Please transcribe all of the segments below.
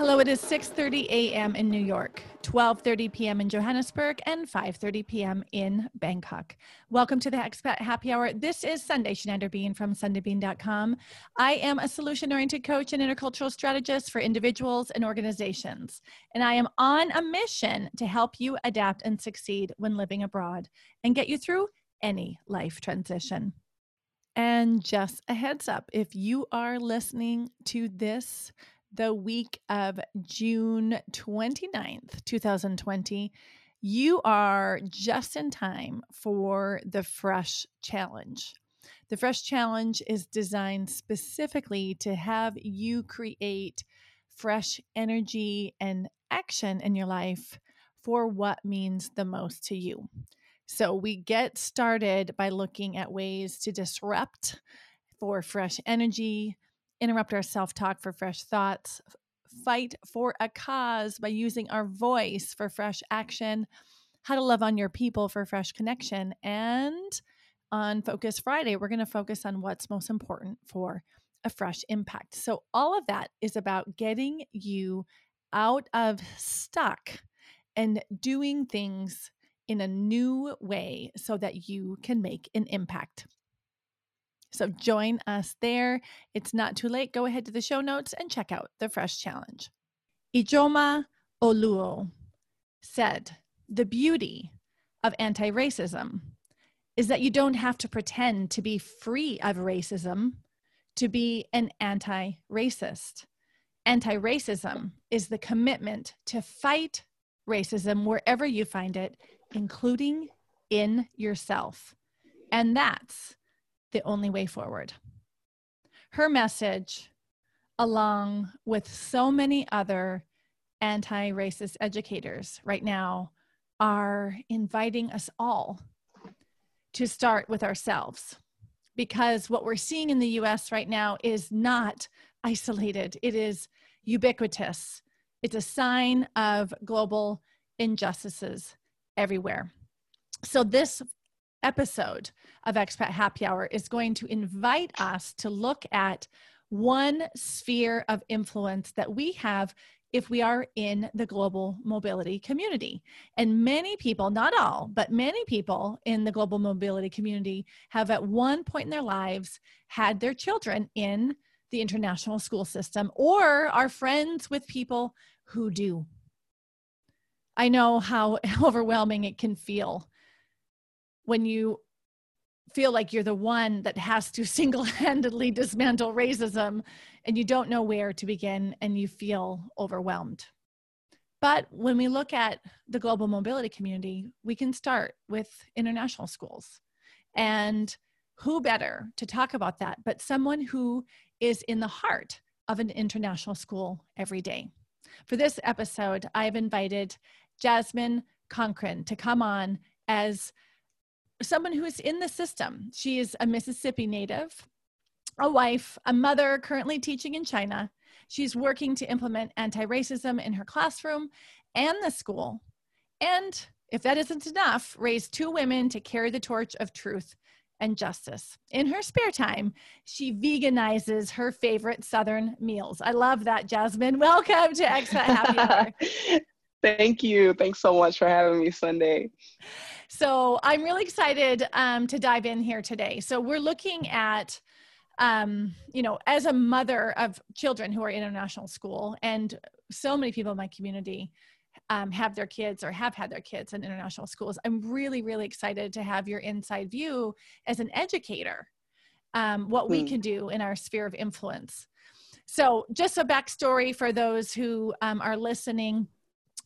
Hello, it is 6:30 a.m. in New York, 12:30 p.m. in Johannesburg, and 5:30 p.m. in Bangkok. Welcome to the Expat Happy Hour. This is Sundae Schneider-Bean from SundaeBean.com. I am a solution-oriented coach and intercultural strategist for individuals and organizations, and I am on a mission to help you adapt and succeed when living abroad and get you through any life transition. And just a heads up, if you are listening to this the week of June 29th, 2020, you are just in time for the Fresh Challenge. The Fresh Challenge is designed specifically to have you create fresh energy and action in your life for what means the most to you. So, we get started by looking at ways to disrupt for fresh energy, interrupt our self talk for fresh thoughts, fight for a cause by using our voice for fresh action, how to love on your people for fresh connection. And on Focus Friday, we're going to focus on what's most important for a fresh impact. So, all of that is about getting you out of stuck and doing things in a new way so that you can make an impact. So join us there. It's not too late. Go ahead to the show notes and check out the Fresh Challenge. Ijeoma Oluo said, The beauty of anti racism is that you don't have to pretend to be free of racism to be an anti racist. Anti racism is the commitment to fight racism wherever you find it, including in yourself. And that's the only way forward. Her message, along with so many other anti racist educators right now, are inviting us all to start with ourselves. Because what we're seeing in the US right now is not isolated, it is ubiquitous. It's a sign of global injustices everywhere. So, this episode of Expat Happy Hour is going to invite us to look at one sphere of influence that we have if we are in the global mobility community. And many people, not all, but many people in the global mobility community have at one point in their lives had their children in the international school system or are friends with people who do. I know how overwhelming it can feel when you feel like you're the one that has to single-handedly dismantle racism and you don't know where to begin and you feel overwhelmed. But when we look at the global mobility community we can start with international schools. And who better to talk about that but someone who is in the heart of an international school every day? For this episode i've invited jasmine Cochran to come on as someone who is in the system. She is a Mississippi native, a wife, a mother currently teaching in China. She's working to implement anti racism in her classroom and the school. And if that isn't enough, raise two women to carry the torch of truth and justice. In her spare time, she veganizes her favorite Southern meals. I love that, Jasmine. Welcome to Expat Happy Hour. Thank you. Thanks so much for having me Sundae. So I'm really excited um, to dive in here today. So we're looking at, um, you know, as a mother of children who are in international school, and so many people in my community um, have their kids or have had their kids in international schools. I'm really, really excited to have your inside view as an educator, um, what we hmm. can do in our sphere of influence. So, just a backstory for those who um, are listening.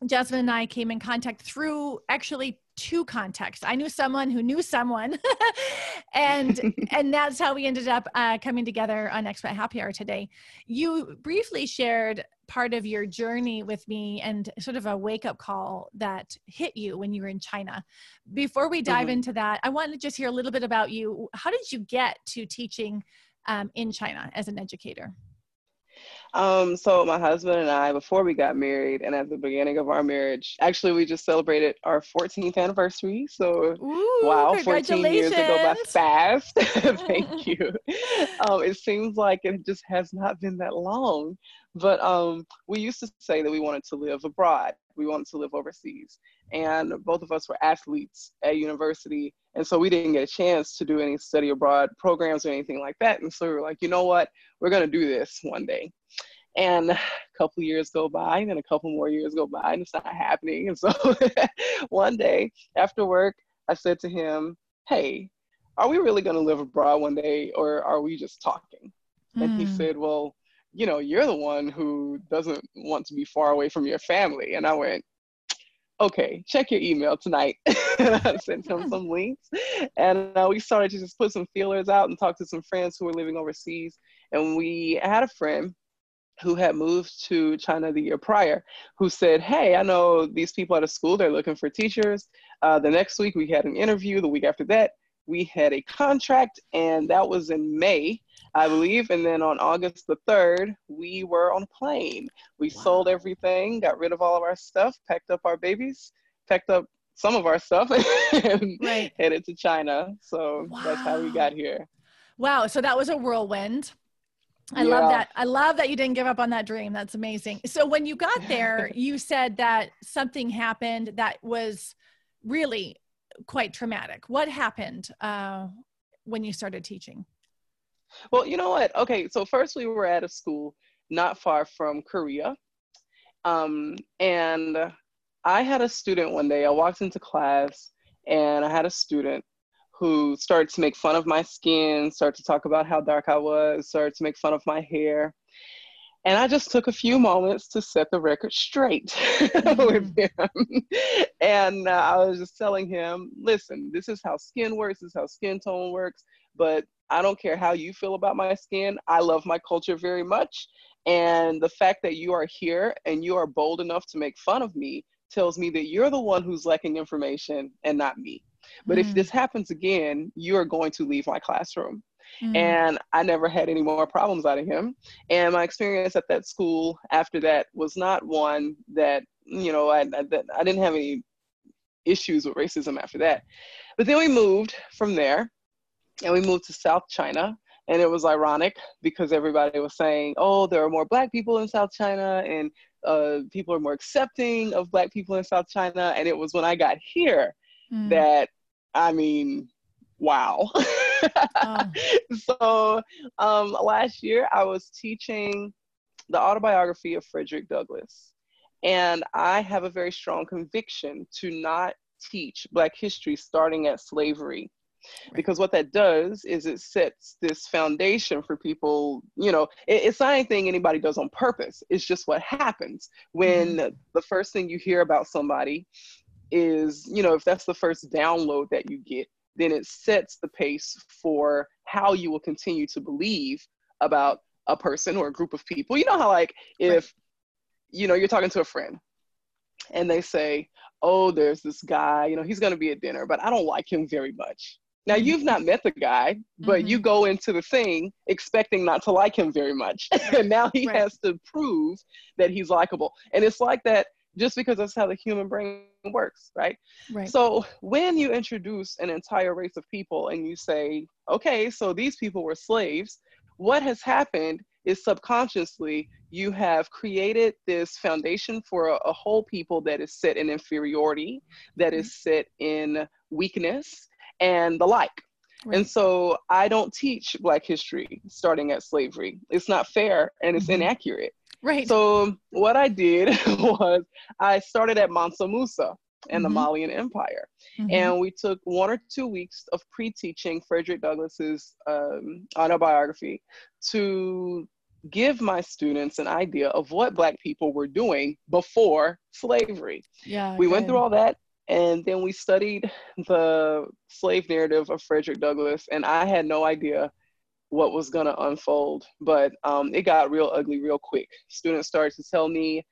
Jasmine and I came in contact through actually two contexts. I knew someone who knew someone, and and that's how we ended up uh, coming together on Expat Happy Hour today. You briefly shared part of your journey with me and sort of a wake up call that hit you when you were in China. Before we dive mm-hmm. into that, I want to just hear a little bit about you. How did you get to teaching um, in China as an educator? Um, so my husband and I, before we got married, and at the beginning of our marriage, actually we just celebrated our 14th anniversary. So Ooh, wow, 14 years ago by fast. Thank you. Um, it seems like it just has not been that long. But um, we used to say that we wanted to live abroad. We wanted to live overseas. And both of us were athletes at university. And so we didn't get a chance to do any study abroad programs or anything like that. And so we were like, you know what? We're going to do this one day. And a couple years go by, and then a couple more years go by, and it's not happening. And so one day after work, I said to him, Hey, are we really going to live abroad one day, or are we just talking? Mm. And he hmm. said, Well, you know, you're the one who doesn't want to be far away from your family. And I went, okay, check your email tonight. I sent him some links. And uh, we started to just put some feelers out and talk to some friends who were living overseas. And we had a friend who had moved to China the year prior who said, Hey, I know these people at a school, they're looking for teachers. Uh, the next week we had an interview, the week after that, we had a contract, and that was in May. I believe. And then on August the 3rd, we were on a plane. We wow. sold everything, got rid of all of our stuff, packed up our babies, packed up some of our stuff, and right. headed to China. So wow. that's how we got here. Wow. So that was a whirlwind. I yeah. love that. I love that you didn't give up on that dream. That's amazing. So when you got there, you said that something happened that was really quite traumatic. What happened uh, when you started teaching? Well, you know what? Okay, so first we were at a school not far from Korea. Um, and I had a student one day, I walked into class and I had a student who started to make fun of my skin, started to talk about how dark I was, started to make fun of my hair. And I just took a few moments to set the record straight mm-hmm. with him. and uh, I was just telling him, listen, this is how skin works, this is how skin tone works. But I don't care how you feel about my skin. I love my culture very much. And the fact that you are here and you are bold enough to make fun of me tells me that you're the one who's lacking information and not me. But mm. if this happens again, you are going to leave my classroom. Mm. And I never had any more problems out of him. And my experience at that school after that was not one that, you know, I, I, that I didn't have any issues with racism after that. But then we moved from there and we moved to South China. And it was ironic because everybody was saying, oh, there are more Black people in South China and uh, people are more accepting of Black people in South China. And it was when I got here mm. that, I mean, wow. oh. So um, last year I was teaching the autobiography of Frederick Douglass. And I have a very strong conviction to not teach Black history starting at slavery because what that does is it sets this foundation for people you know it, it's not anything anybody does on purpose. It's just what happens when mm-hmm. the first thing you hear about somebody is you know if that's the first download that you get then it sets the pace for how you will continue to believe about a person or a group of people. You know how like if you know you're talking to a friend and they say oh there's this guy you know he's going to be at dinner but i don't like him very much now you've not met the guy, but mm-hmm. you go into the thing expecting not to like him very much. and now he right. has to prove that he's likable. And it's like that just because that's how the human brain works, right? right? So when you introduce an entire race of people and you say, okay, so these people were slaves, what has happened is subconsciously you have created this foundation for a, a whole people that is set in inferiority, that mm-hmm. is set in weakness, and the like. Right. And so I don't teach Black history starting at slavery. It's not fair and it's mm-hmm. inaccurate. Right. So what I did was I started at Mansa Musa and mm-hmm. the Malian Empire. Mm-hmm. And we took one or two weeks of pre-teaching Frederick Douglass's um, autobiography to give my students an idea of what Black people were doing before slavery. Yeah, we went through all that and then we studied the slave narrative of Frederick Douglass, and I had no idea what was going to unfold, but um, it got real ugly real quick. Students started to tell me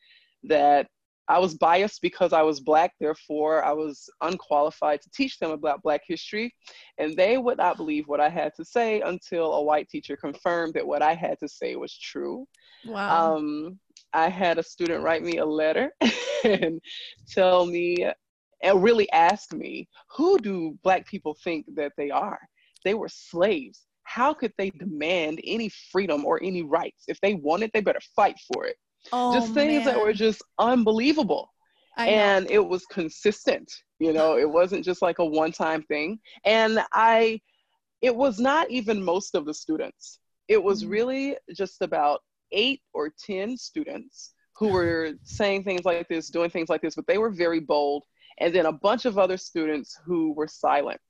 that I was biased because I was black, therefore I was unqualified to teach them about black history. And they would not believe what I had to say until a white teacher confirmed that what I had to say was true. Wow. Um, I had a student write me a letter and tell me and really ask me, who do black people think that they are? They were slaves. How could they demand any freedom or any rights? If they want it, they better fight for it. Oh, just things man. that were just unbelievable. I know. and it was consistent, you know, it wasn't just like a one time thing. And I, it was not even most of the students, it was Mhm. really just about eight or 10 students who were saying things like this, doing things like this, but they were very bold. And then a bunch of other students who were silent.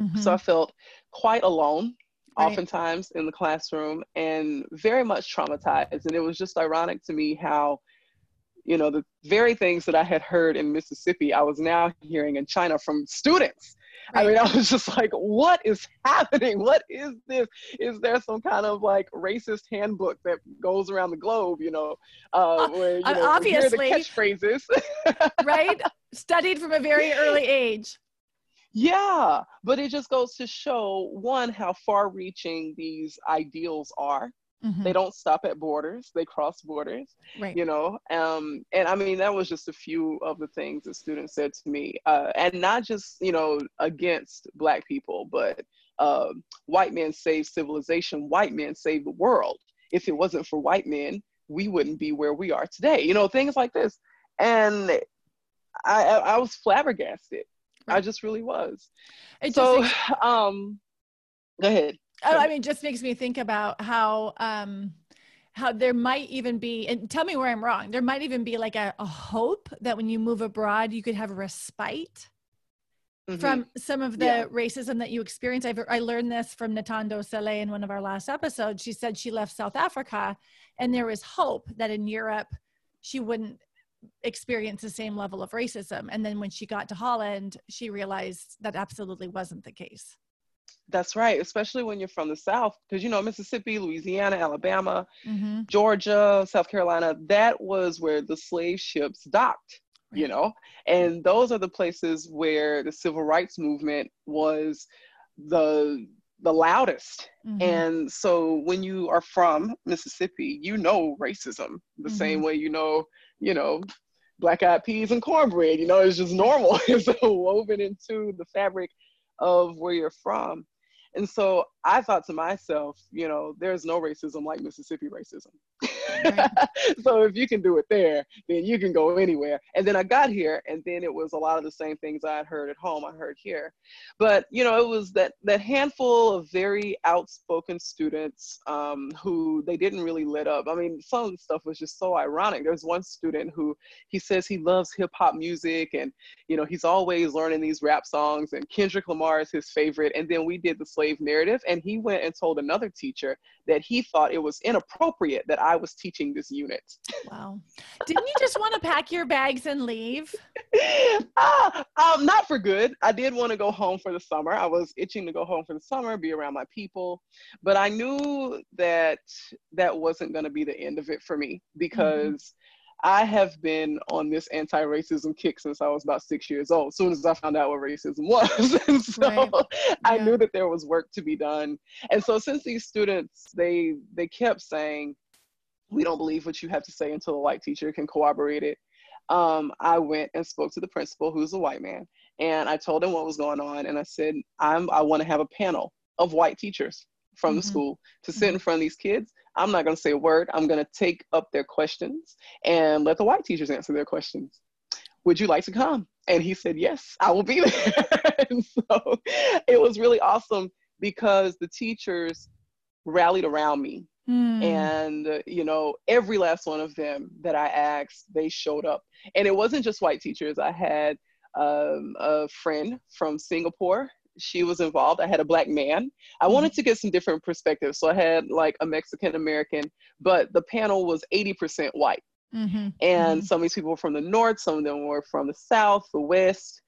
Mhm. So I felt quite alone, Right. oftentimes in the classroom, and very much traumatized. And it was just ironic to me how, you know, the very things that I had heard in Mississippi, I was now hearing in China from students. I mean, I was just like, what is happening? What is this? Is there some kind of like racist handbook that goes around the globe, you know, uh, where, you uh, know, here are the catchphrases? right? Studied from a very early age. Yeah, but it just goes to show one how far reaching these ideals are. Mhm. They don't stop at borders, they cross borders, Right. you know. Um, and I mean, that was just a few of the things that students said to me, uh, and not just, you know, against Black people, but uh, white men saved civilization, white men saved the world. If it wasn't for white men, we wouldn't be where we are today, you know, things like this. And I, I, was flabbergasted. I just really was. It So, makes- um, go ahead. Oh, I mean, just makes me think about how um, how there might even be, and tell me where I'm wrong. There might even be like a, a hope that when you move abroad, you could have a respite Mhm. from some of the Yeah. racism that you experience. I've, I learned this from Natando Saleh in one of our last episodes. She said she left South Africa, and there was hope that in Europe she wouldn't experience the same level of racism. And then when she got to Holland, she realized that absolutely wasn't the case. That's right, especially when you're from the South, because you know Mississippi, Louisiana, Alabama, Mm-hmm. Georgia, South Carolina. That was where the slave ships docked. You know, and those are the places where the civil rights movement was the the loudest. Mhm. And so when you are from Mississippi, you know racism the Mm-hmm. same way you know, you know, black eyed peas and cornbread. You know, it's just normal. it's woven into the fabric of where you're from. And so I thought to myself, you know, there's no racism like Mississippi racism. So if you can do it there, then you can go anywhere. And then I got here, and then it was a lot of the same things I had heard at home. I heard here, but you know, it was that that handful of very outspoken students um, who they didn't really lit up. I mean, some of the stuff was just so ironic. There's one student who he says he loves hip hop music, and you know, he's always learning these rap songs, and Kendrick Lamar is his favorite. And then we did the slave narrative, and he went and told another teacher that he thought it was inappropriate that I was teaching this unit. Wow. Didn't you just want to pack your bags and leave? ah, um, not for good. I did want to go home for the summer. I was itching to go home for the summer, be around my people, but I knew that that wasn't going to be the end of it for me because I have been on this anti-racism kick since I was about six years old. As soon as I found out what racism was, and so Right. I knew that there was work to be done. And so since these students, they they kept saying, "We don't believe what you have to say until a white teacher can corroborate it." Um, I went and spoke to the principal, who's a white man, and I told him what was going on, and I said, "I'm I want to have a panel of white teachers from the Mhm. school to sit in front of these kids. I'm not going to say a word. I'm going to take up their questions and let the white teachers answer their questions. Would you like to come?" And he said, "Yes, I will be there." and so it was really awesome because the teachers rallied around me Hmm. and uh, you know every last one of them that i asked they showed up. And it wasn't just white teachers. I had um, a friend from singapore. She was involved. I had a black man. I Mhm. wanted to get some different perspectives. So i had like a mexican american but the panel was 80% white. Mhm. and Mhm. some of these people were from the north some of them were from the south the west.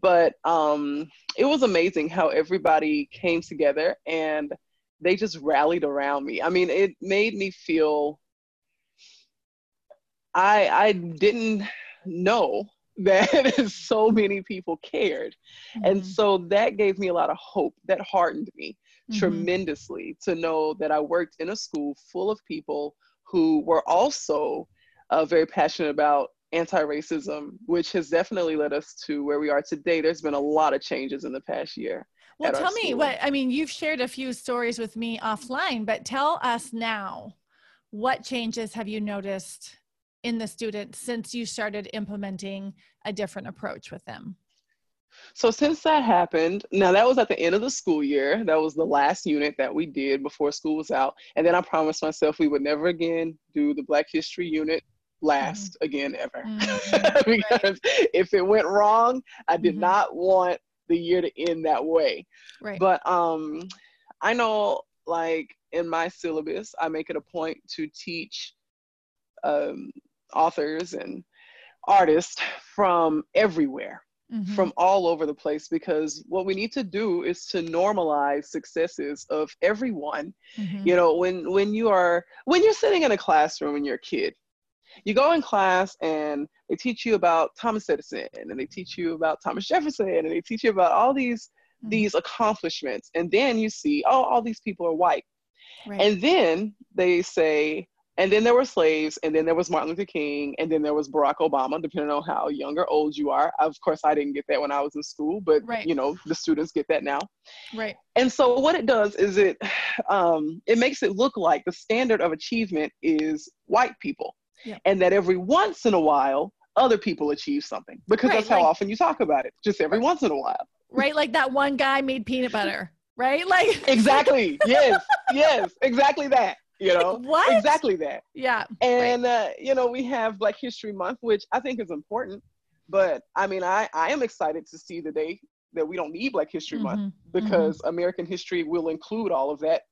But um, it was amazing how everybody came together. And they just rallied around me i mean it made me feel i i didn't know that so many people cared. Mm-hmm. And so that gave me a lot of hope. That heartened me mm-hmm. tremendously to know that I worked in a school full of people who were also uh, very passionate about anti-racism, which has definitely led us to where we are today. There's been a lot of changes in the past year. Well, tell me what I mean. You've shared a few stories with me offline, but tell us now, what changes have you noticed in the students since you started implementing a different approach with them? So since that happened, now that was at the end of the school year. That was the last unit that we did before school was out. And then I promised myself we would never again do the Black History unit last mm-hmm. again ever. Mm-hmm. because right. if it went wrong, I did mm-hmm. not want the year to end that way. Right. But um I know like in my syllabus, I make it a point to teach um, authors and artists from everywhere mm-hmm. from all over the place because what we need to do is to normalize successes of everyone mm-hmm. you know when when you are when you're sitting in a classroom and you're a kid you go in class and they teach you about thomas edison and they teach you about thomas jefferson and they teach you about all these mm-hmm. these accomplishments and then you see oh all these people are white right. and then they say and then there were slaves, and then there was Martin Luther King, and then there was Barack Obama, depending on how young or old you are. Of course, I didn't get that when I was in school, but right. you know, the students get that now. Right. And so what it does is it um, it makes it look like the standard of achievement is white people, yeah. and that every once in a while other people achieve something because right, that's how like, often you talk about it, just every once in a while. Right, like that one guy made peanut butter. Right, like exactly. yes, yes, exactly that you know what exactly that yeah and right. uh, you know we have black history month which i think is important but i mean i i am excited to see the day that we don't need black history mm-hmm. month mm-hmm. because mm-hmm. american history will include all of that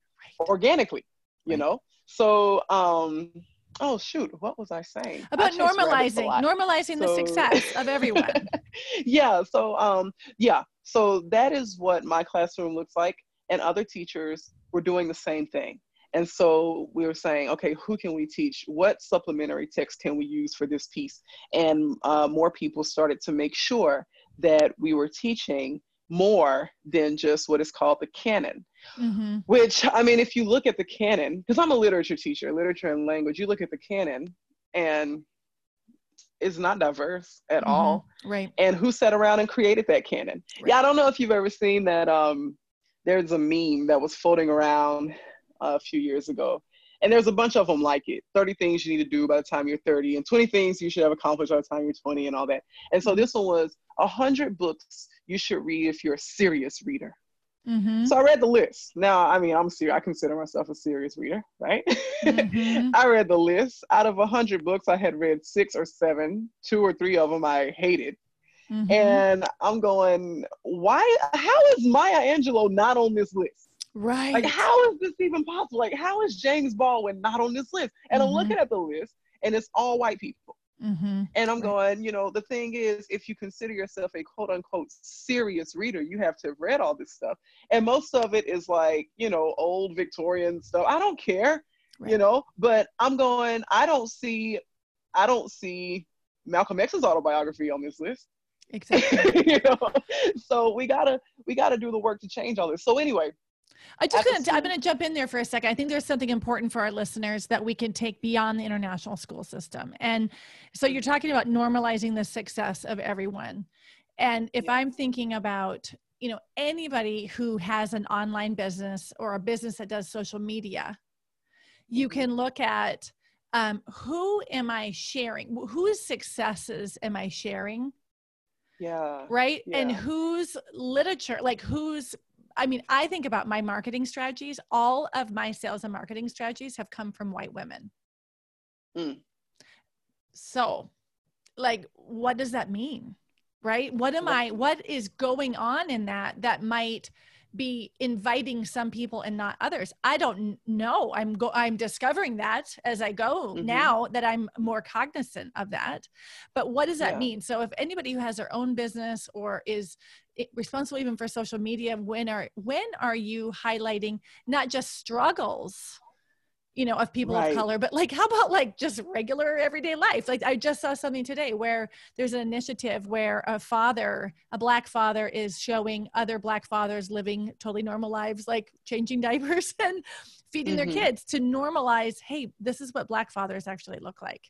right. organically you know so um oh shoot what was i saying about I normalizing normalizing so, the success of everyone yeah so um yeah so that is what my classroom looks like and other teachers were doing the same thing and so we were saying, okay, who can we teach? What supplementary text can we use for this piece? And uh, more people started to make sure that we were teaching more than just what is called the canon. Mm-hmm. Which, I mean, if you look at the canon, because I'm a literature teacher, literature and language, you look at the canon and it's not diverse at mm-hmm. all. Right. And who sat around and created that canon? Right. Yeah, I don't know if you've ever seen that. Um, there's a meme that was floating around a few years ago. And there's a bunch of them like it 30 things you need to do by the time you're 30, and 20 things you should have accomplished by the time you're 20, and all that. And so mm-hmm. this one was 100 books you should read if you're a serious reader. Mm-hmm. So I read the list. Now, I mean, I'm serious. I consider myself a serious reader, right? Mm-hmm. I read the list. Out of 100 books, I had read six or seven. Two or three of them I hated. Mm-hmm. And I'm going, why? How is Maya Angelou not on this list? Right. Like, how is this even possible? Like, how is James Baldwin not on this list? And mm-hmm. I'm looking at the list, and it's all white people. Mm-hmm. And I'm going, you know, the thing is, if you consider yourself a quote unquote serious reader, you have to have read all this stuff. And most of it is like, you know, old Victorian stuff. I don't care, right. you know, but I'm going, I don't see, I don't see Malcolm X's autobiography on this list. Exactly. you know, so we gotta we gotta do the work to change all this. So anyway, I just gonna, I'm going to jump in there for a second. I think there's something important for our listeners that we can take beyond the international school system. And so you're talking about normalizing the success of everyone. And if yeah. I'm thinking about, you know, anybody who has an online business or a business that does social media, you mm-hmm. can look at um, who am I sharing? Whose successes am I sharing? Yeah. Right. Yeah. And whose literature, like whose I mean, I think about my marketing strategies. All of my sales and marketing strategies have come from white women. Mm. So, like, what does that mean? Right? What am I, what is going on in that that might be inviting some people and not others i don't know i'm go i'm discovering that as i go mm-hmm. now that i'm more cognizant of that but what does that yeah. mean so if anybody who has their own business or is responsible even for social media when are when are you highlighting not just struggles you know, of people right. of color, but like, how about like just regular everyday life? Like, I just saw something today where there's an initiative where a father, a black father, is showing other black fathers living totally normal lives, like changing diapers and feeding mm-hmm. their kids to normalize, hey, this is what black fathers actually look like.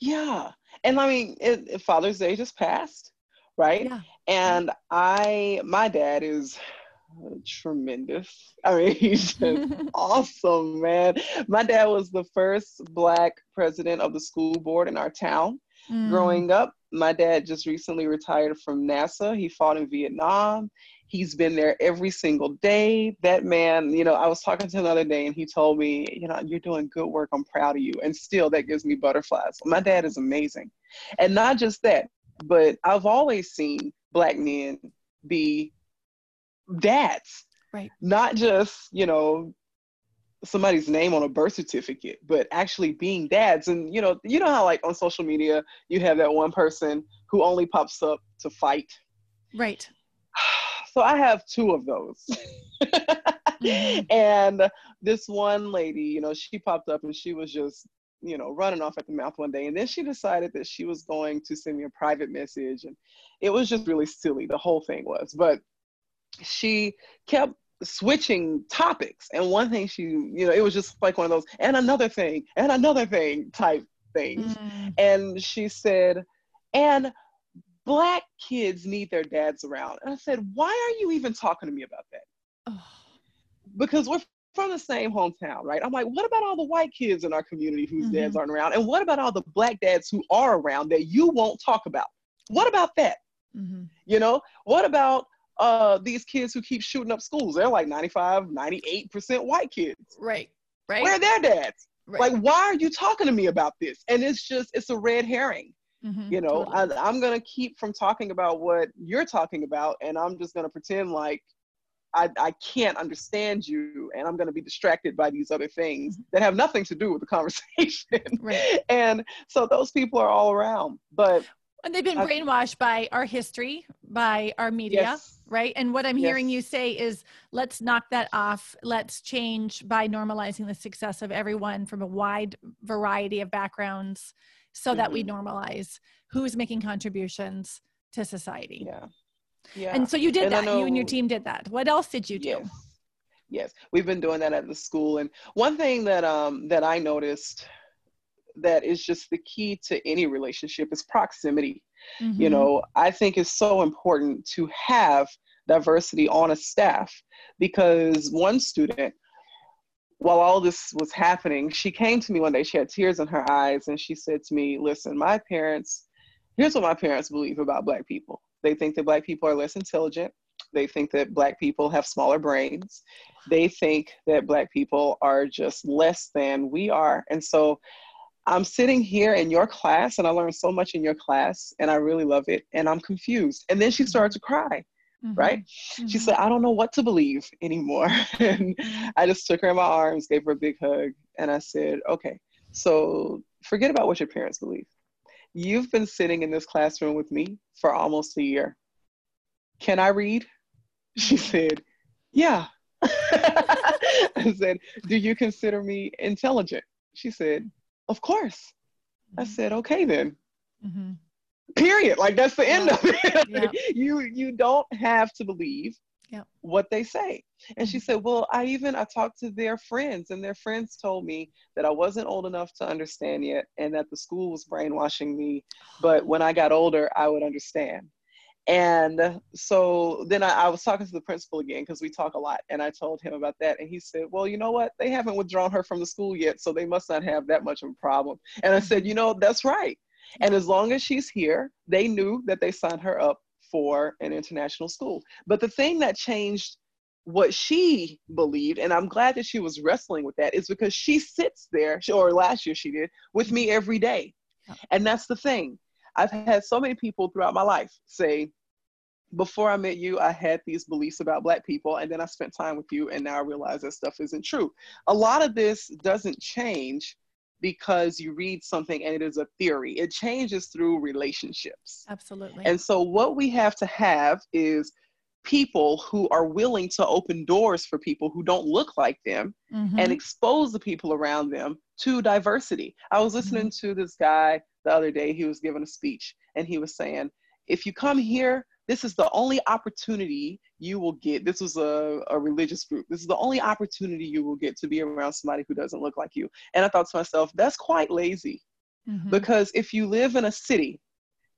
Yeah. And I mean, it, Father's Day just passed, right? Yeah. And I, my dad is tremendous. I mean, he's just awesome, man. My dad was the first Black president of the school board in our town. Mm. Growing up, my dad just recently retired from NASA. He fought in Vietnam. He's been there every single day. That man, you know, I was talking to him the other day and he told me, you know, you're doing good work. I'm proud of you. And still, that gives me butterflies. My dad is amazing. And not just that, but I've always seen Black men be dads. Right. Not just, you know, somebody's name on a birth certificate, but actually being dads. And you know, you know how like on social media you have that one person who only pops up to fight. Right. So I have two of those. mm-hmm. And this one lady, you know, she popped up and she was just, you know, running off at the mouth one day. And then she decided that she was going to send me a private message. And it was just really silly. The whole thing was. But she kept switching topics. And one thing she, you know, it was just like one of those, and another thing, and another thing type things. Mm. And she said, and black kids need their dads around. And I said, why are you even talking to me about that? Oh. Because we're from the same hometown, right? I'm like, what about all the white kids in our community whose mm-hmm. dads aren't around? And what about all the black dads who are around that you won't talk about? What about that? Mm-hmm. You know, what about uh, these kids who keep shooting up schools. They're like 95, 98% white kids. Right. Right. Where are their dads? Right. Like, why are you talking to me about this? And it's just, it's a red herring. Mm-hmm, you know, totally. I, I'm going to keep from talking about what you're talking about, and I'm just going to pretend like I, I can't understand you, and I'm going to be distracted by these other things that have nothing to do with the conversation. Right. and so those people are all around. But and they've been brainwashed by our history, by our media. Yes right? And what I'm yes. hearing you say is let's knock that off. Let's change by normalizing the success of everyone from a wide variety of backgrounds so mm-hmm. that we mm-hmm. normalize who's making contributions to society. Yeah. Yeah. And so you did and that. Know, you and your team did that. What else did you do? Yes. yes. We've been doing that at the school. And one thing that um that I noticed that is just the key to any relationship is proximity. Mm-hmm. You know, I think it's so important to have diversity on a staff because one student, while all this was happening, she came to me one day, she had tears in her eyes, and she said to me, Listen, my parents, here's what my parents believe about Black people. They think that Black people are less intelligent. They think that Black people have smaller brains. They think that Black people are just less than we are. And so I'm sitting here in your class and I learned so much in your class and I really love it and I'm confused. And then she started to cry, mm-hmm. right? Mm-hmm. She said, I don't know what to believe anymore. and mm-hmm. I just took her in my arms, gave her a big hug, and I said, okay, so forget about what your parents believe. You've been sitting in this classroom with me for almost a year. Can I read? She said, yeah. I said, do you consider me intelligent? She said, of course. Mm-hmm. I said, okay then. Mm-hmm. Period. Like that's the end of it. Yeah. you you don't have to believe yep. what they say. And she mm-hmm. said, Well, I even I talked to their friends, and their friends told me that I wasn't old enough to understand yet and that the school was brainwashing me. But when I got older, I would understand. And so then I, I, was talking to the principal again because we talk a lot. And I told him about that. And he said, Well, you know what? They haven't withdrawn her from the school yet. So they must not have that much of a problem. And I said, You know, that's right. And as long as she's here, they knew that they signed her up for an international school. But the thing that changed what she believed, and I'm glad that she was wrestling with that, is because she sits there, or last year she did, with me every day. And that's the thing. I've had so many people throughout my life say, before I met you, I had these beliefs about Black people, and then I spent time with you, and now I realize that stuff isn't true. A lot of this doesn't change because you read something and it is a theory. It changes through relationships. Absolutely. And so, what we have to have is people who are willing to open doors for people who don't look like them mm-hmm. and expose the people around them to diversity. I was listening mm-hmm. to this guy the other day, he was giving a speech and he was saying, if you come here, this is the only opportunity you will get. This was a, a religious group. This is the only opportunity you will get to be around somebody who doesn't look like you. And I thought to myself, that's quite lazy. Mm-hmm. Because if you live in a city,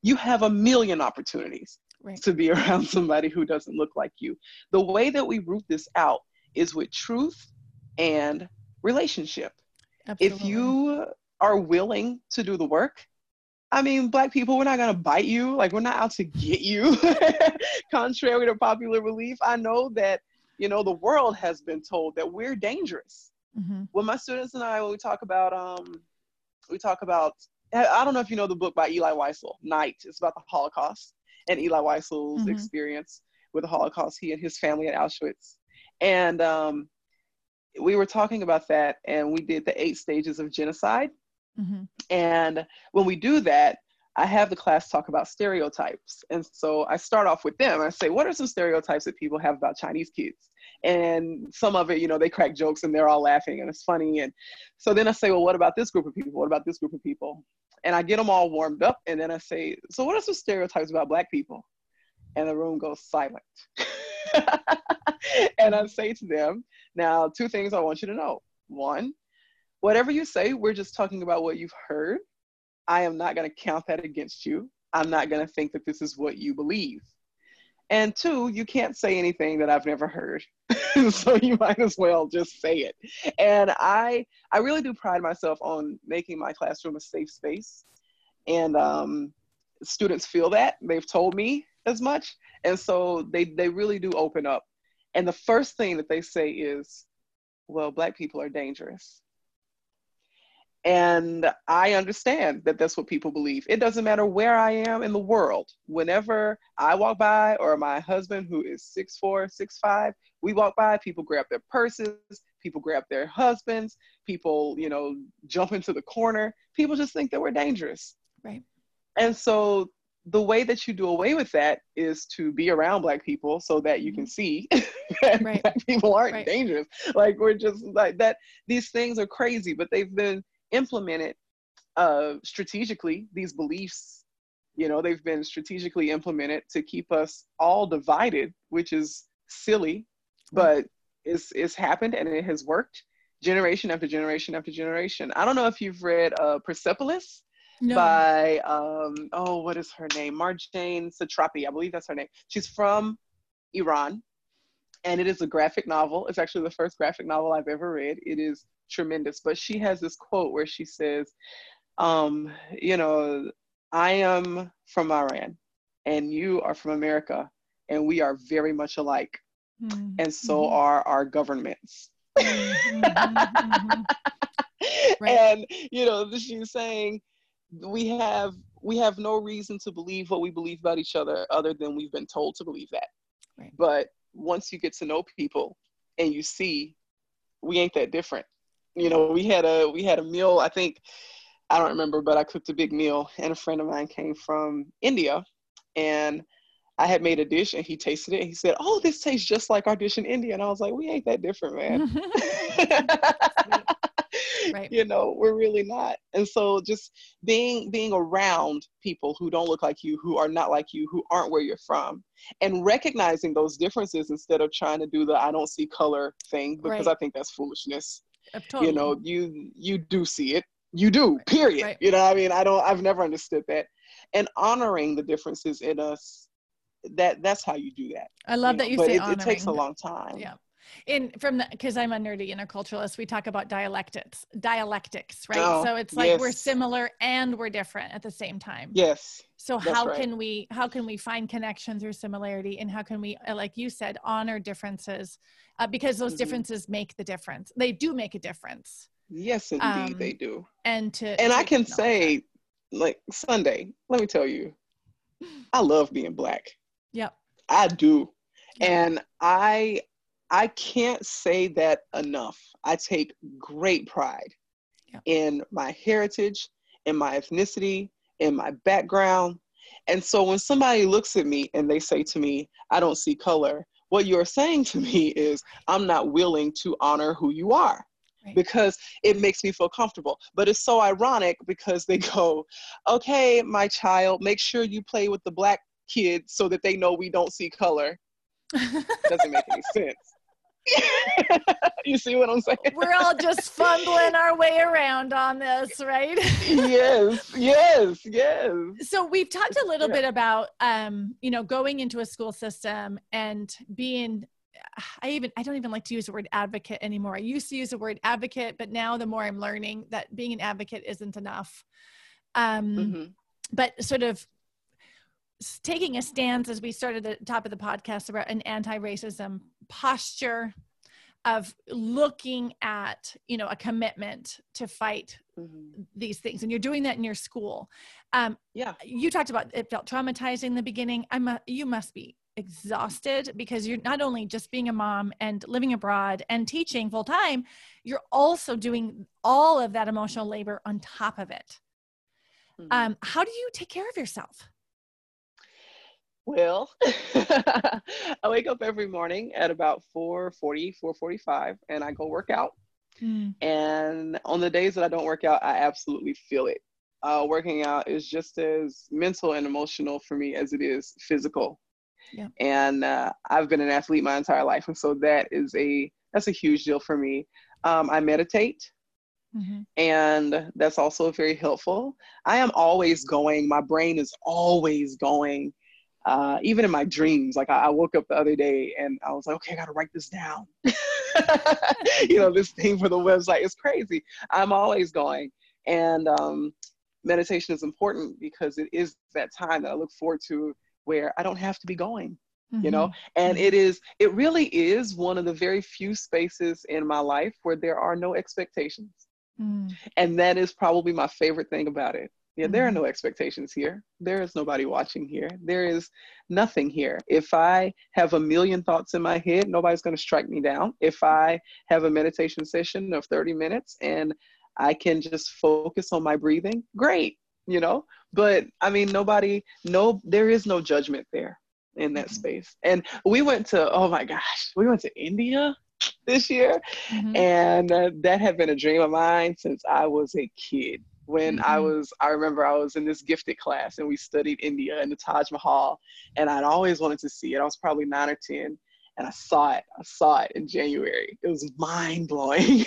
you have a million opportunities right. to be around somebody who doesn't look like you. The way that we root this out is with truth and relationship. Absolutely. If you are willing to do the work, I mean, black people, we're not gonna bite you. Like we're not out to get you. Contrary to popular belief, I know that you know the world has been told that we're dangerous. Mm-hmm. When my students and I, when we talk about, um, we talk about. I don't know if you know the book by Elie Wiesel, Night. It's about the Holocaust and Elie Wiesel's mm-hmm. experience with the Holocaust, he and his family at Auschwitz. And um, we were talking about that, and we did the eight stages of genocide. Mm-hmm. And when we do that, I have the class talk about stereotypes. And so I start off with them. I say, what are some stereotypes that people have about Chinese kids? And some of it, you know, they crack jokes and they're all laughing and it's funny. And so then I say, well, what about this group of people? What about this group of people? and I get them all warmed up, and then I say, "So, what are some stereotypes about Black people?" And the room goes silent. and I say to them, "Now, two things I want you to know. One, whatever you say, we're just talking about what you've heard. I am not going to count that against you. I'm not going to think that this is what you believe. And two, you can't say anything that I've never heard. so you might as well just say it. And I I really do pride myself on making my classroom a safe space. And um, students feel that. They've told me as much. And so they, they really do open up. And the first thing that they say is, well, Black people are dangerous. And I understand that that's what people believe. It doesn't matter where I am in the world. Whenever I walk by, or my husband, who is six four, six five, we walk by, people grab their purses, people grab their husbands, people, you know, jump into the corner. People just think that we're dangerous. Right. And so the way that you do away with that is to be around black people so that you can mm-hmm. see that right. black people aren't right. dangerous. Like we're just like that. These things are crazy, but they've been implemented uh, strategically, these beliefs, you know, they've been strategically implemented to keep us all divided, which is silly, but it's, it's happened and it has worked generation after generation after generation. I don't know if you've read uh, Persepolis no. by, um, oh, what is her name? Marjane Satrapi, I believe that's her name. She's from Iran and it is a graphic novel. It's actually the first graphic novel I've ever read. It is tremendous. But she has this quote where she says, um, you know, I am from Iran and you are from America and we are very much alike. Mm-hmm. And so mm-hmm. are our governments. Mm-hmm. mm-hmm. right. And, you know, she's saying we have we have no reason to believe what we believe about each other other than we've been told to believe that. Right. But once you get to know people and you see we ain't that different you know, we had a we had a meal. I think I don't remember, but I cooked a big meal, and a friend of mine came from India, and I had made a dish, and he tasted it, and he said, "Oh, this tastes just like our dish in India." And I was like, "We ain't that different, man." right. You know, we're really not. And so, just being being around people who don't look like you, who are not like you, who aren't where you're from, and recognizing those differences instead of trying to do the "I don't see color" thing, because right. I think that's foolishness. Totally. You know, you you do see it. You do. Period. Right. You know, I mean, I don't. I've never understood that. And honoring the differences in us, that that's how you do that. I love you that know? you but say it, honoring. it takes a long time. Yeah in from the because i'm a nerdy interculturalist we talk about dialectics dialectics right? Oh, so it's like yes. we're similar and we're different at the same time. Yes so how right. can we how can we find connections or similarity and how can we uh, like you said honor differences uh, because those mm-hmm. differences make the difference. They do make a difference. Yes indeed um, they do. and to and i can say like Sundae let me tell you i love being black. Yep. I do. And i I can't say that enough. I take great pride yeah. in my heritage, in my ethnicity, in my background. And so when somebody looks at me and they say to me, I don't see color, what you're saying to me is, I'm not willing to honor who you are. Right. Because it makes me feel comfortable. But it's so ironic because they go, okay, my child, make sure you play with the black kids so that they know we don't see color. Doesn't make any sense. you see what I'm saying? We're all just fumbling our way around on this, right? yes, yes, yes. So we've talked a little yeah. bit about um, you know, going into a school system and being I even I don't even like to use the word advocate anymore. I used to use the word advocate, but now the more I'm learning that being an advocate isn't enough. Um, mm-hmm. but sort of taking a stance as we started at the top of the podcast about an anti-racism posture of looking at you know a commitment to fight mm-hmm. these things. And you're doing that in your school. Um, yeah. you talked about it felt traumatizing in the beginning. I'm a, you must be exhausted because you're not only just being a mom and living abroad and teaching full time you're also doing all of that emotional labor on top of it. Mm-hmm. um, how do you take care of yourself well, I wake up every morning at about 4:40, 4:45, and I go work out. Mm. And on the days that I don't work out, I absolutely feel it. Uh, working out is just as mental and emotional for me as it is physical. Yeah. And uh, I've been an athlete my entire life, and so that is a that's a huge deal for me. Um, I meditate. Mm-hmm. And that's also very helpful. I am always going, my brain is always going uh, even in my dreams, like I, I, woke up the other day and I was like, okay, I gotta write this down. you know, this thing for the website is crazy. I'm always going. And um, meditation is important because it is that time that I look forward to where I don't have to be going. Mm-hmm. You know, and mm-hmm. it is, it really is one of the very few spaces in my life where there are no expectations. Mm. And that is probably my favorite thing about it yeah, there are mm-hmm. no expectations here. There is nobody watching here. There is nothing here. If I have a million thoughts in my head, nobody's going to strike me down. If I have a meditation session of 30 minutes and I can just focus on my breathing, great, you know? But I mean, nobody, no, there is no judgment there in that mm-hmm. space. And we went to, oh my gosh, we went to India this year. Mm-hmm. And uh, that had been a dream of mine since I was a kid when mm-hmm. I was, I remember I was in this gifted class and we studied India and the Taj Mahal, and I'd always wanted to see it. I was probably nine or 10, and I saw it. I saw it in January. It was mind blowing.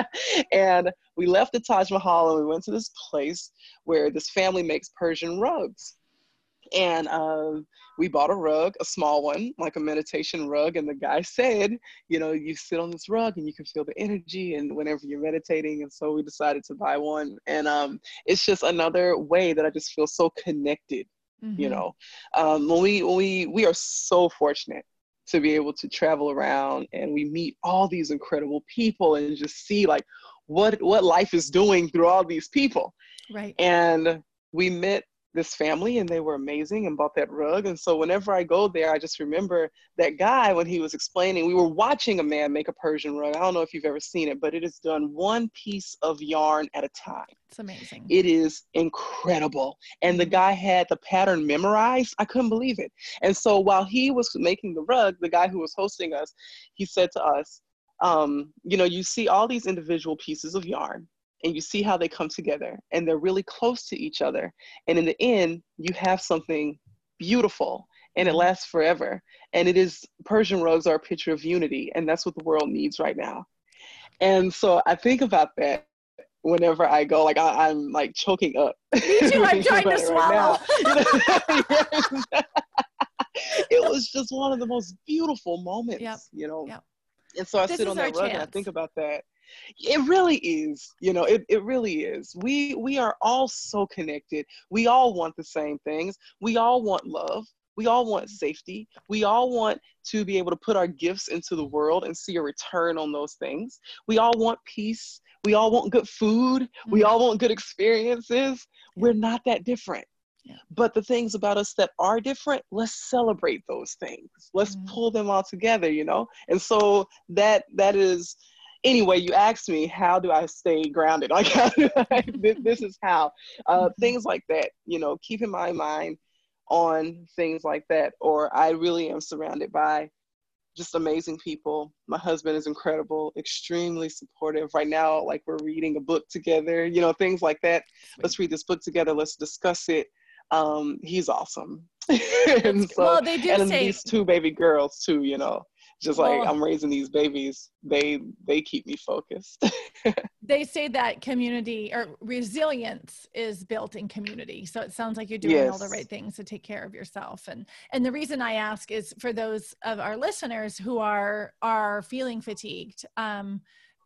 and we left the Taj Mahal and we went to this place where this family makes Persian rugs. And um, we bought a rug, a small one, like a meditation rug. And the guy said, you know, you sit on this rug and you can feel the energy and whenever you're meditating. And so we decided to buy one. And um, it's just another way that I just feel so connected. Mm-hmm. You know, um, when we we we are so fortunate to be able to travel around and we meet all these incredible people and just see like what what life is doing through all these people. Right. And we met this family and they were amazing and bought that rug. And so whenever I go there, I just remember that guy when he was explaining, we were watching a man make a Persian rug. I don't know if you've ever seen it, but it is done one piece of yarn at a time. It's amazing. It is incredible. And the guy had the pattern memorized. I couldn't believe it. And so while he was making the rug, the guy who was hosting us, he said to us, um, you know, you see all these individual pieces of yarn and you see how they come together and they're really close to each other. And in the end, you have something beautiful and it lasts forever. And it is Persian rugs are a picture of unity, and that's what the world needs right now. And so I think about that whenever I go, like I, am like choking up. Me too. I'm trying to swallow. Right it was just one of the most beautiful moments, yep. you know. Yep. And so I this sit on that rug chance. and I think about that. It really is you know it, it really is. We we are all so connected. We all want the same things. We all want love. We all want safety. We all want to be able to put our gifts into the world and see a return on those things. We all want peace. We all want good food. We mm-hmm. all want good experiences. We're not that different. But the things about us that are different, let's celebrate those things. Let's mm. pull them all together, you know? And so that that is anyway, you asked me, how do I stay grounded? Like, I, this, this, is how. Uh, mm-hmm. things like that, you know, keeping my mind on things like that, or I really am surrounded by just amazing people. My husband is incredible, extremely supportive. Right now, like we're reading a book together, you know, things like that. Let's read this book together. Let's discuss it. Um, he's awesome. and so, well, they do and say these two baby girls too, you know. Just like well, i'm raising these babies they they keep me focused. They say that community or resilience is built in community. So it sounds like you're doing yes. all the right things to take care of yourself. And and the reason i ask is for those of our listeners who are are feeling fatigued um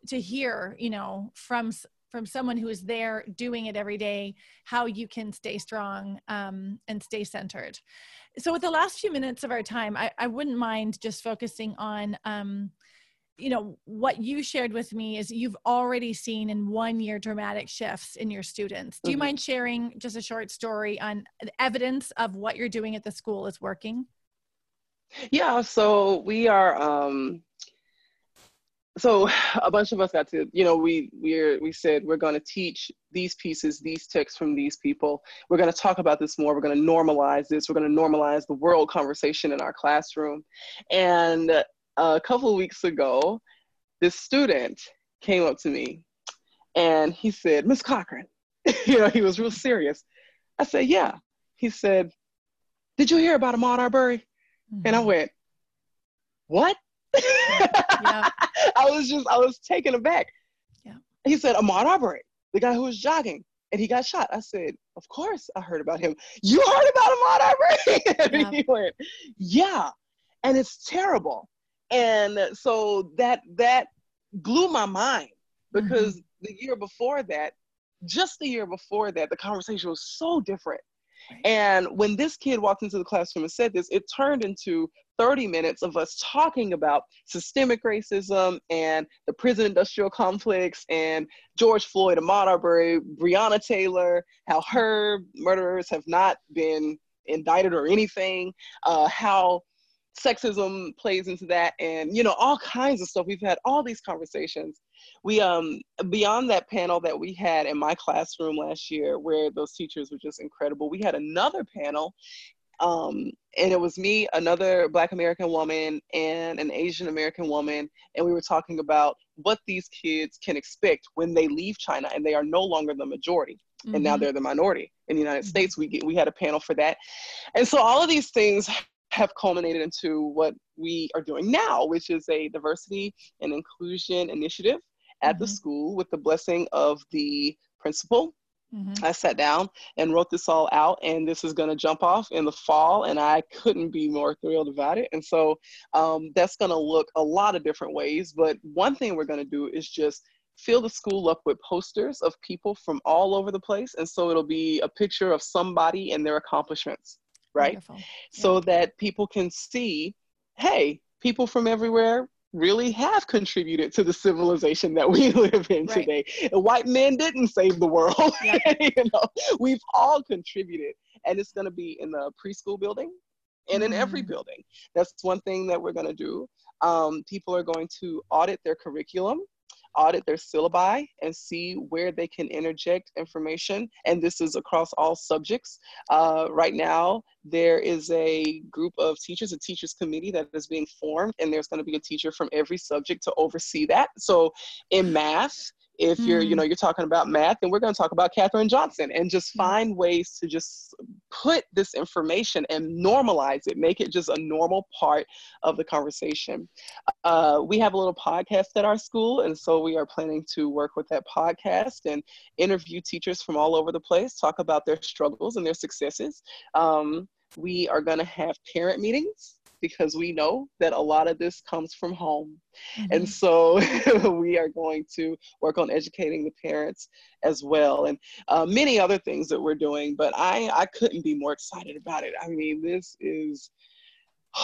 to hear you know from from someone who is there doing it every day how you can stay strong um, and stay centered. So with the last few minutes of our time i, I wouldn't mind just focusing on um, you know what you shared with me is you've already seen in one year dramatic shifts in your students. Do you mm-hmm. mind sharing just a short story on evidence of what you're doing at the school is working? Yeah so we are um so a bunch of us got to you know we we're we said we're going to teach these pieces these texts from these people. We're going to talk about this more. We're going to normalize this. We're going to normalize the world conversation in our classroom. And a couple of weeks ago this student came up to me and he said miss cochran. You know he was real serious. I said yeah. He said did you hear about ahmaud arbery mm-hmm. and i mm-hmm. went what yeah. I was just, I was taken aback. Yeah. He said, Ahmaud Arbery, the guy who was jogging and he got shot. I said, Of course I heard about him. You heard about Ahmaud Arbery? and yeah. he went, Yeah. And it's terrible. And so that that blew my mind because mm-hmm. the year before that, just the year before that, the conversation was so different. And when this kid walked into the classroom and said this, it turned into 30 minutes of us talking about systemic racism and the prison industrial complex and George Floyd, Ahmaud Arbery, Breonna Taylor, how her murderers have not been indicted or anything, uh, how sexism plays into that, and you know all kinds of stuff. We've had all these conversations. We um beyond that panel that we had in my classroom last year, where those teachers were just incredible. We had another panel um, and it was me, another Black American woman, and an Asian American woman, and we were talking about what these kids can expect when they leave China and they are no longer the majority, mm-hmm. and now mm-hmm. they're the minority in the United mm-hmm. States. We get, we had a panel for that, and so all of these things have culminated into what we are doing now, which is a diversity and inclusion initiative at mm-hmm. the school with the blessing of the principal Mm-hmm. I sat down and wrote this all out, and this is going to jump off in the fall, and I couldn't be more thrilled about it. And so um, that's going to look a lot of different ways. But one thing we're going to do is just fill the school up with posters of people from all over the place. And so it'll be a picture of somebody and their accomplishments, right? Yeah. So that people can see hey, people from everywhere really have contributed to the civilization that we live in right. today. And white men didn't save the world. you know, we've all contributed. And it's going to be in the preschool building and in every mm. building. That's one thing that we're going to do. Um, people are going to audit their curriculum audit their syllabi and see where they can interject information. And this is across all subjects. Uh, right now, there is a group of teachers, a teachers committee that is being formed, and there's going to be a teacher from every subject to oversee that. So in math, if you're you know hmm. you're talking about math and we're going to talk about katherine johnson and just find ways to just put this information and normalize it make it just a normal part of the conversation. Uh, we have a little podcast at our school and so we are planning to work with that podcast and interview teachers from all over the place talk about their struggles and their successes. Um, we are going to have parent meetings because we know that a lot of this comes from home. Mm-hmm. And so we are going to work on educating the parents as well and uh, many other things that we're doing. But I, I couldn't be more excited about it. I mean, this is.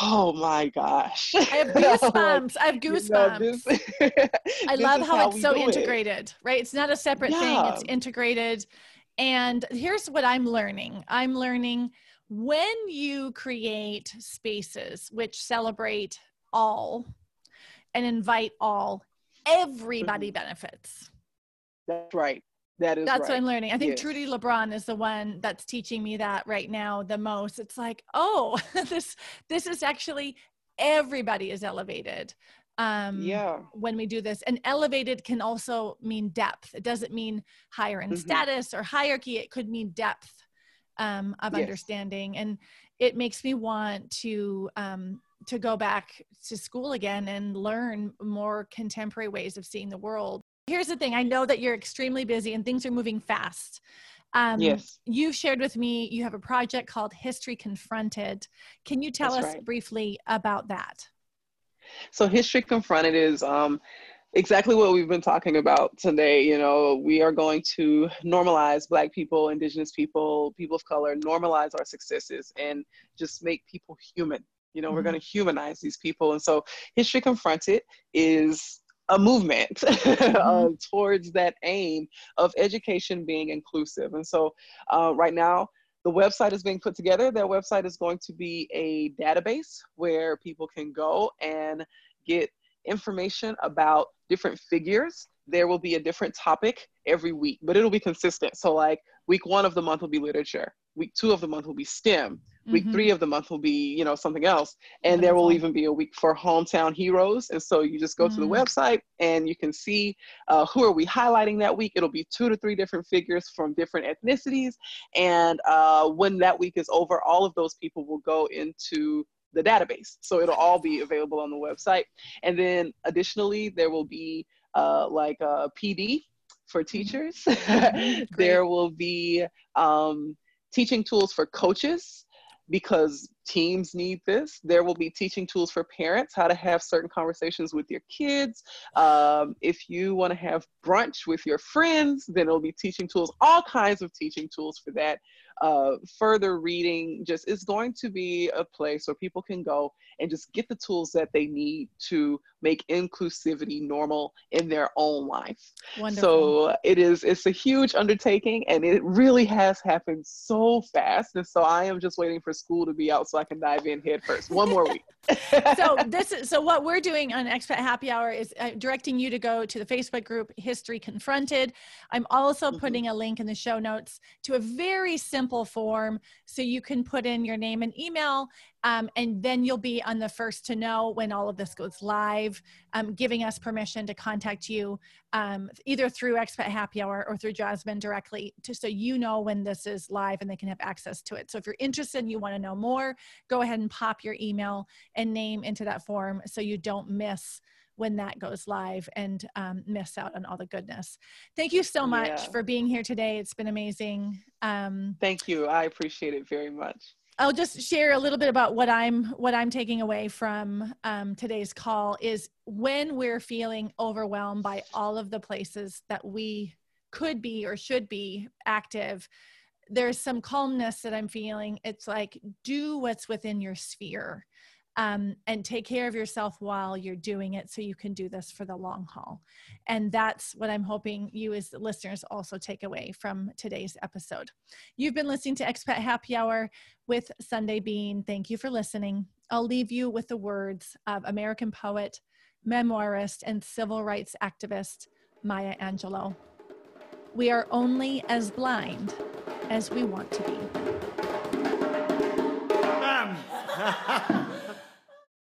Oh my gosh. I have goosebumps. I have goosebumps. You know, this, I love how, how it's so integrated, it. right? It's not a separate yeah. thing, it's integrated. And here's what I'm learning I'm learning when you create spaces which celebrate all and invite all, everybody mm-hmm. benefits. That's right. That is That's right. what I'm learning. I think Yes. Trudi Lebron is the one that's teaching me that right now the most. It's like, oh, this this is actually everybody is elevated. Um Yeah. when we do this. And elevated can also mean depth. It doesn't mean higher in Mhm. status or hierarchy. It could mean depth um, of Yes. understanding. And it makes me want to um, to go back to school again and learn more contemporary ways of seeing the world. Here's the thing: I know that you're extremely busy and things are moving fast. Um, Yes. You've shared with me you have a project called History Confronted. Can you tell That's us right. briefly about that? So history confronted is um, exactly what we've been talking about today. You know, we are going to normalize Black people, Indigenous people, people of color, normalize our successes, and just make people human. You know, we're Mhm. going to humanize these people, and so history confronted is a movement uh, towards that aim of education being inclusive. And so, uh, right now, the website is being put together. That website is going to be a database where people can go and get information about different figures. There will be a different topic every week, but it'll be consistent. So, like, week one of the month will be literature, week two of the month will be STEM, week Mhm. three of the month will be, you know, something else. And there will even be a week for hometown heroes. And so you just go to the Mm. website and you can see uh, who are we highlighting that week. It'll be two to three different figures from different ethnicities. And uh, when that week is over, all of those people will go into the database. So it'll all be available on the website. And then additionally, there will be uh, like a PD for teachers. Mhm. there will be um, teaching tools for coaches because teams need this. There will be teaching tools for parents, how to have certain conversations with your kids. Um, if you want to have brunch with your friends, then it'll be teaching tools, all kinds of teaching tools for that. Uh, further reading, just is going to be a place where people can go and just get the tools that they need to make inclusivity normal in their own life. Wonderful. So it is it's a huge undertaking and it really has happened so fast. And so I am just waiting for school to be out so I can dive in head first. One more week. so this is so what we're doing on expat happy hour is uh, directing you to go to the facebook group history confronted i'm also Mhm. putting a link in the show notes to a very simple form so you can put in your name and email um, and then you'll be on the first to know when all of this goes live um, giving us permission to contact you um, either through expat happy hour or through jasmine directly to so you know when this is live and they can have access to it. So if you're interested and you want to know more go ahead and pop your email and name into that form so you don't miss when that goes live and um, miss out on all the goodness. Thank you so much Yeah. for being here today. It's been amazing. Um, Thank you. I appreciate it very much. I'll just share a little bit about what I'm what I'm taking away from um, today's call is when we're feeling overwhelmed by all of the places that we could be or should be active. There's some calmness that I'm feeling. It's like do what's within your sphere um, and take care of yourself while you're doing it so you can do this for the long haul. And that's what I'm hoping you, as listeners, also take away from today's episode. You've been listening to Expat Happy Hour with Sundae Bean. Thank you for listening. I'll leave you with the words of American poet, memoirist, and civil rights activist Maya Angelou. We are only as blind as we want to be. Bam!